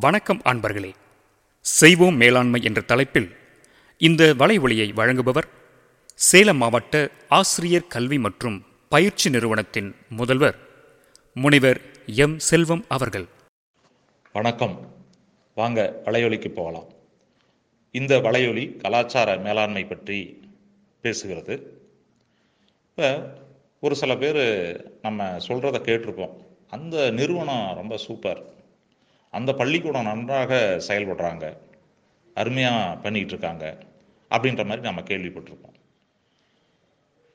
வணக்கம் அன்பர்களே. செய்வோம் மேலாண்மை என்ற தலைப்பில் இந்த வலைவொலியை வழங்குபவர் சேலம் மாவட்ட ஆசிரியர் கல்வி மற்றும் பயிற்சி நிறுவனத்தின் முதல்வர் முனைவர் எம். செல்வம் அவர்கள். வணக்கம். வாங்க வலையொலிக்கு போகலாம். இந்த வலையொலி கலாச்சார மேலாண்மை பற்றி பேசுகிறது. இப்போ ஒரு சில பேர் நம்ம சொல்கிறத கேட்டிருப்போம். அந்த நிறுவனம் ரொம்ப சூப்பர். அந்த பள்ளிக்கூடம் நன்றாக செயல்படுறாங்க. அருமையாக பண்ணிகிட்டு இருக்காங்க அப்படின்ற மாதிரி நம்ம கேள்விப்பட்டிருக்கோம்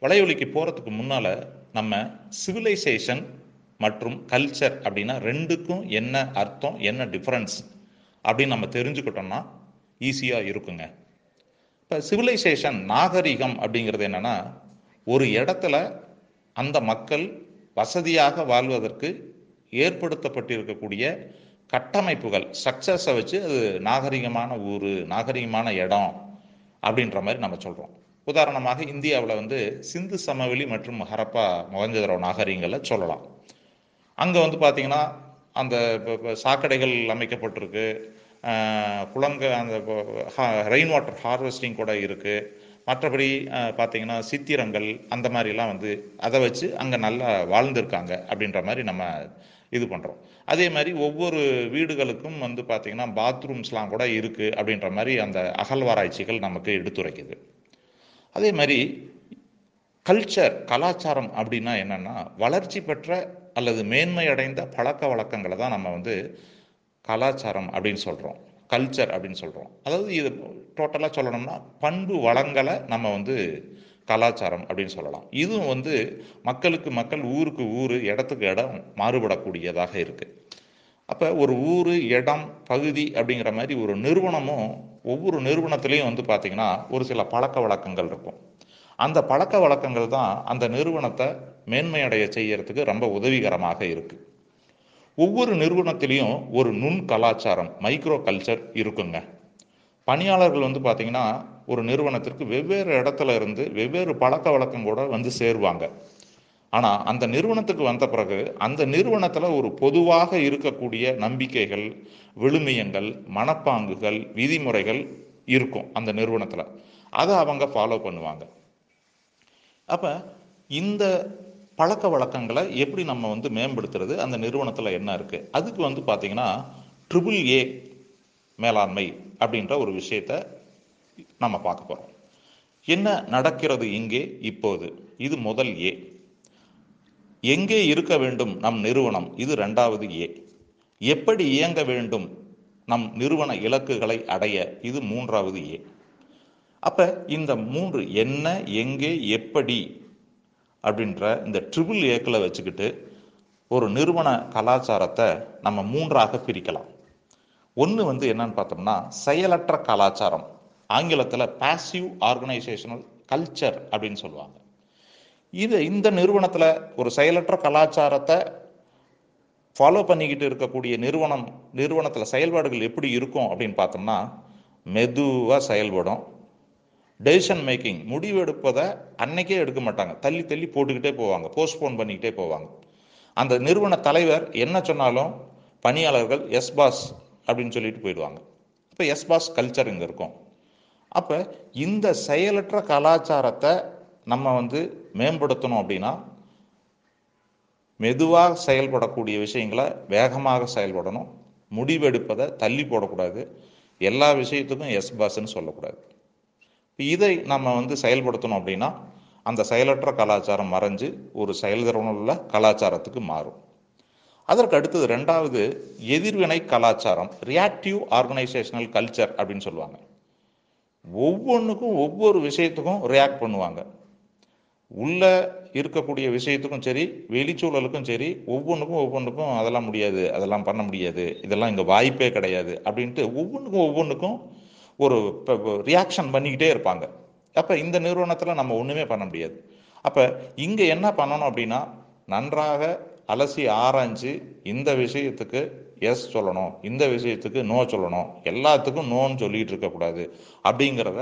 வலையொலிக்கு போகிறதுக்கு முன்னால் நம்ம சிவிலைசேஷன் மற்றும் கல்ச்சர் அப்படின்னா ரெண்டுக்கும் என்ன அர்த்தம் என்ன டிஃப்ரென்ஸ் அப்படின்னு நம்ம தெரிஞ்சுக்கிட்டோம்னா ஈஸியாக இருக்குங்க. இப்போ சிவிலைசேஷன் நாகரிகம் அப்படிங்கிறது என்னென்னா ஒரு இடத்துல அந்த மக்கள் வசதியாக வாழ்வதற்கு ஏற்படுத்தப்பட்டிருக்கக்கூடிய கட்டமைப்புகள் ஸ்ட்ரக்சர்ஸை வச்சு அது நாகரிகமான ஊர் நாகரிகமான இடம் அப்படின்ற மாதிரி நம்ம சொல்கிறோம் உதாரணமாக இந்தியாவில் வந்து சிந்து சமவெளி மற்றும் ஹரப்பா மொகஞ்சதரோ நாகரிகங்களை சொல்லலாம். அங்கே வந்து பார்த்தீங்கன்னா அந்த இப்போ சாக்கடைகள் அமைக்கப்பட்டிருக்கு. குளங்க அந்த ரெயின் வாட்டர் ஹார்வெஸ்டிங் கூட இருக்குது மற்றபடி பார்த்தீங்கன்னா சித்திரங்கள் அந்த மாதிரிலாம் வந்து அதை வச்சு அங்கே நல்லா வாழ்ந்திருக்காங்க அப்படின்ற மாதிரி நம்ம இது பண்ணுறோம் அதே மாதிரி ஒவ்வொரு வீடுகளுக்கும் வந்து பார்த்திங்கன்னா பாத்ரூம்ஸ்லாம் கூட இருக்குது அப்படின்ற மாதிரி அந்த அகழ்வாராய்ச்சிகள் நமக்கு எடுத்துரைக்குது. அதே மாதிரி கல்ச்சர் கலாச்சாரம் அப்படின்னா என்னென்னா வளர்ச்சி பெற்ற அல்லது மேன்மை அடைந்த பழக்க வழக்கங்களை தான் நம்ம வந்து கலாச்சாரம் அப்படின்னு சொல்கிறோம் கல்ச்சர் அப்படின்னு சொல்கிறோம் அதாவது இது டோட்டலாக சொல்லணும்னா பண்பு வளங்களை நம்ம வந்து கலாச்சாரம் அப்படின்னு சொல்லலாம். இதுவும் வந்து மக்களுக்கு மக்கள் ஊருக்கு ஊர் இடத்துக்கு இடம் மாறுபடக்கூடியதாக இருக்குது அப்போ ஒரு ஊர் இடம் பகுதி அப்படிங்கிற மாதிரி ஒரு நிறுவனமும் ஒவ்வொரு நிறுவனத்துலேயும் வந்து பார்த்திங்கன்னா ஒரு சில பழக்க வழக்கங்கள் இருக்கும். அந்த பழக்க வழக்கங்கள் தான் அந்த நிறுவனத்தை மேன்மையடைய செய்யறதுக்கு ரொம்ப உதவிகரமாக இருக்குது ஒவ்வொரு நிறுவனத்திலையும் ஒரு நுண் கலாச்சாரம் மைக்ரோ கல்ச்சர் இருக்குங்க. பணியாளர்கள் வந்து பார்த்தீங்கன்னா ஒரு நிறுவனத்திற்கு வெவ்வேறு இடத்துல இருந்து வெவ்வேறு பழக்க வழக்கம் கூட வந்து சேருவாங்க. ஆனால் அந்த நிறுவனத்துக்கு வந்த பிறகு அந்த நிறுவனத்தில் ஒரு பொதுவாக இருக்கக்கூடிய நம்பிக்கைகள் விழுமியங்கள் மனப்பாங்குகள் விதிமுறைகள் இருக்கும் அந்த நிறுவனத்தில். அதை அவங்க ஃபாலோ பண்ணுவாங்க. அப்போ இந்த பழக்க வழக்கங்களை எப்படி நம்ம வந்து மேம்படுத்துறது அந்த நிறுவனத்தில் என்ன இருக்குது அதுக்கு வந்து பார்த்தீங்கன்னா ட்ரிபிள் ஏ மேலாண்மை அப்படின்ற ஒரு விஷயத்த நம்ம பார்க்க போகிறோம் என்ன நடக்கிறது இங்கே இப்போது? இது முதல் ஏ எங்கே இருக்க வேண்டும் நம் நிறுவனம்? இது ரெண்டாவது ஏ எப்படி இயங்க வேண்டும் நம் நிறுவன இலக்குகளை அடைய? இது மூன்றாவது ஏ அப்ப இந்த மூன்று என்ன எங்கே எப்படி அப்படின்ற இந்த ட்ரிபிள் ஏக்களை வச்சுக்கிட்டு ஒரு நிறுவன கலாச்சாரத்தை நம்ம மூன்றாக பிரிக்கலாம். ஒன்று வந்து என்னன்னு பார்த்தோம்னா செயலற்ற கலாச்சாரம் ஆங்கிலத்தில் பாசிவ் ஆர்கனைசேஷனல் கல்ச்சர் அப்படின்னு சொல்லுவாங்க. இது இந்த நிறுவனத்தில் ஒரு செயலற்ற கலாச்சாரத்தை ஃபாலோ பண்ணிக்கிட்டு இருக்கக்கூடிய நிறுவனம் நிறுவனத்தில் செயல்பாடுகள் எப்படி இருக்கும் அப்படின்னு பார்த்தோம்னா மெதுவாக செயல்படும். டெசிஷன் மேக்கிங் முடிவு எடுப்பதை அன்னைக்கே எடுக்க மாட்டாங்க. தள்ளி தள்ளி போட்டுக்கிட்டே போவாங்க. போஸ்ட்போன் பண்ணிக்கிட்டே போவாங்க. அந்த நிறுவன தலைவர் என்ன சொன்னாலும் பணியாளர்கள் எஸ் பாஸ் அப்படின்னு சொல்லிட்டு போயிடுவாங்க. இப்போ எஸ் பாஸ் கல்ச்சர் இங்கே இருக்கும். அப்போ இந்த செயலற்ற கலாச்சாரத்தை நம்ம வந்து மேம்படுத்தணும் அப்படின்னா மெதுவாக செயல்படக்கூடிய விஷயங்களை வேகமாக செயல்படணும். முடிவெடுப்பதை தள்ளி போடக்கூடாது. எல்லா விஷயத்துக்கும் எஸ் பாஸ்ன்னு சொல்லக்கூடாது. இதை நம்ம வந்து செயல்படுத்தணும் அப்படின்னா அந்த செயலற்ற கலாச்சாரம் மறைஞ்சு ஒரு செயல்திறனுள்ள கலாச்சாரத்துக்கு மாறும். அதற்கு அடுத்தது ரெண்டாவது எதிர்வினை கலாச்சாரம் ரியாக்டிவ் ஆர்கனைசேஷனல் கல்ச்சர் அப்படின்னு சொல்லுவாங்க. ஒவ்வொன்றுக்கும் ஒவ்வொரு விஷயத்துக்கும் ரியாக்ட் பண்ணுவாங்க. உள்ள இருக்கக்கூடிய விஷயத்துக்கும் சரி வெளிச்சூழலுக்கும் சரி ஒவ்வொன்றுக்கும் ஒவ்வொன்றுக்கும் அதெல்லாம் முடியாது அதெல்லாம் பண்ண முடியாது இதெல்லாம் இங்கே வாய்ப்பே கிடையாது அப்படின்ட்டு ஒவ்வொன்றுக்கும் ஒவ்வொன்றுக்கும் ஒரு ரியாக்ஷன் பண்ணிக்கிட்டே இருப்பாங்க. அப்போ இந்த நிறுவனத்தில் நம்ம ஒன்றுமே பண்ண முடியாது. அப்போ இங்கே என்ன பண்ணணும் அப்படின்னா நன்றாக அலசி ஆராய்ஞ்சு இந்த விஷயத்துக்கு எஸ் சொல்லணும் இந்த விஷயத்துக்கு நோ சொல்லணும் எல்லாத்துக்கும் நோன்னு சொல்லிட்டு இருக்கக்கூடாது அப்படிங்கிறத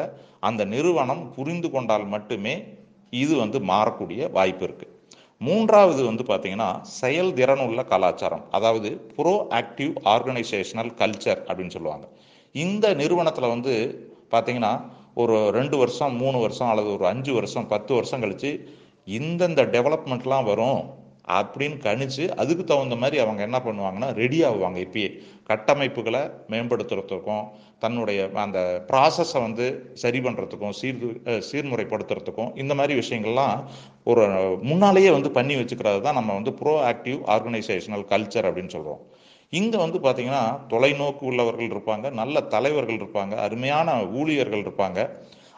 அந்த நிறுவனம் புரிந்து கொண்டால் மட்டுமே இது வந்து மாறக்கூடிய வாய்ப்பு இருக்கு. மூன்றாவது வந்து பார்த்தீங்கன்னா செயல் திறனுள்ள கலாச்சாரம் அதாவது ப்ரோ ஆக்டிவ் ஆர்கனைசேஷனல் கல்ச்சர் அப்படின்னு சொல்லுவாங்க. இந்த நிறுவனத்தில் வந்து பார்த்தீங்கன்னா ஒரு ரெண்டு வருஷம் மூணு வருஷம் அல்லது ஒரு அஞ்சு வருஷம் பத்து வருஷம் கழித்து இந்தந்த டெவலப்மெண்ட்லாம் வரும் அப்படின்னு கணிச்சு அதுக்கு தகுந்த மாதிரி அவங்க என்ன பண்ணுவாங்கன்னா ரெடி ஆகுவாங்க. இப்பயே கட்டமைப்புகளை மேம்படுத்துறதுக்கும் தன்னுடைய அந்த ப்ராசஸை வந்து சரி பண்ணுறதுக்கும் சீர் சீர்முறைப்படுத்துறதுக்கும் இந்த மாதிரி விஷயங்கள்லாம் ஒரு முன்னாலேயே வந்து பண்ணி வச்சுக்கிறது தான் நம்ம வந்து ப்ரோ ஆக்டிவ் ஆர்கனைசேஷனல் கல்ச்சர் அப்படின்னு சொல்கிறோம் இங்கே வந்து பார்த்தீங்கன்னா தொலைநோக்கு உள்ளவர்கள் இருப்பாங்க நல்ல தலைவர்கள் இருப்பாங்க அருமையான ஊழியர்கள் இருப்பாங்க.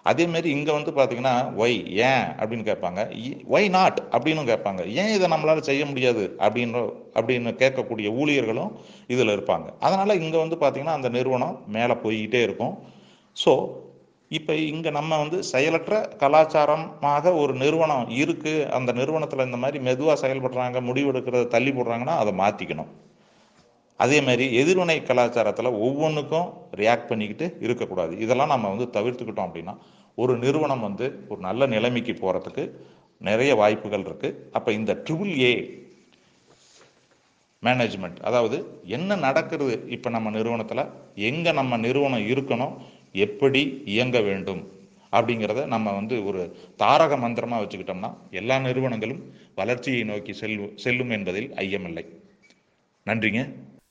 அதேமாரி இங்கே வந்து பார்த்தீங்கன்னா ஒய் ஏன்? அப்படின்னு கேட்பாங்க. ஒய் நாட் அப்படின்னு கேட்பாங்க. ஏன் இதை நம்மளால் செய்ய முடியாது? அப்படின்ற அப்படின்னு கேட்கக்கூடிய ஊழியர்களும் இதில் இருப்பாங்க. அதனால் இங்கே வந்து பார்த்தீங்கன்னா அந்த நிறுவனம் மேலே போய்கிட்டே இருக்கும். ஸோ இப்போ இங்கே நம்ம வந்து செயலற்ற கலாச்சாரமாக ஒரு நிறுவனம் இருக்குது அந்த நிறுவனத்தில் இந்த மாதிரி மெதுவாக செயல்படுறாங்க முடிவெடுக்கிறத தள்ளி போடுறாங்கன்னா அதை மாற்றிக்கணும் அதே மாதிரி எதிர்வினை கலாச்சாரத்தில் ஒவ்வொன்றுக்கும் ரியாக்ட் பண்ணிக்கிட்டு இருக்கக்கூடாது. இதெல்லாம் நம்ம வந்து தவிர்த்துக்கிட்டோம் அப்படின்னா ஒரு நிறுவனம் வந்து ஒரு நல்ல நிலைமைக்கு போகிறதுக்கு நிறைய வாய்ப்புகள் இருக்குது அப்போ இந்த ட்ரிபிள் ஏ மேனேஜ்மெண்ட் அதாவது என்ன நடக்கிறது இப்போ நம்ம நிறுவனத்தில் எங்கே நம்ம நிறுவனம் இருக்கணும் எப்படி இயங்க வேண்டும் அப்படிங்கிறத நம்ம வந்து ஒரு தாரக மந்திரமாக வச்சுக்கிட்டோம்னா எல்லா நிறுவனங்களும் வளர்ச்சியை நோக்கி செல்லும் செல்லும் என்பதில் ஐயமில்லை. நன்றிங்க.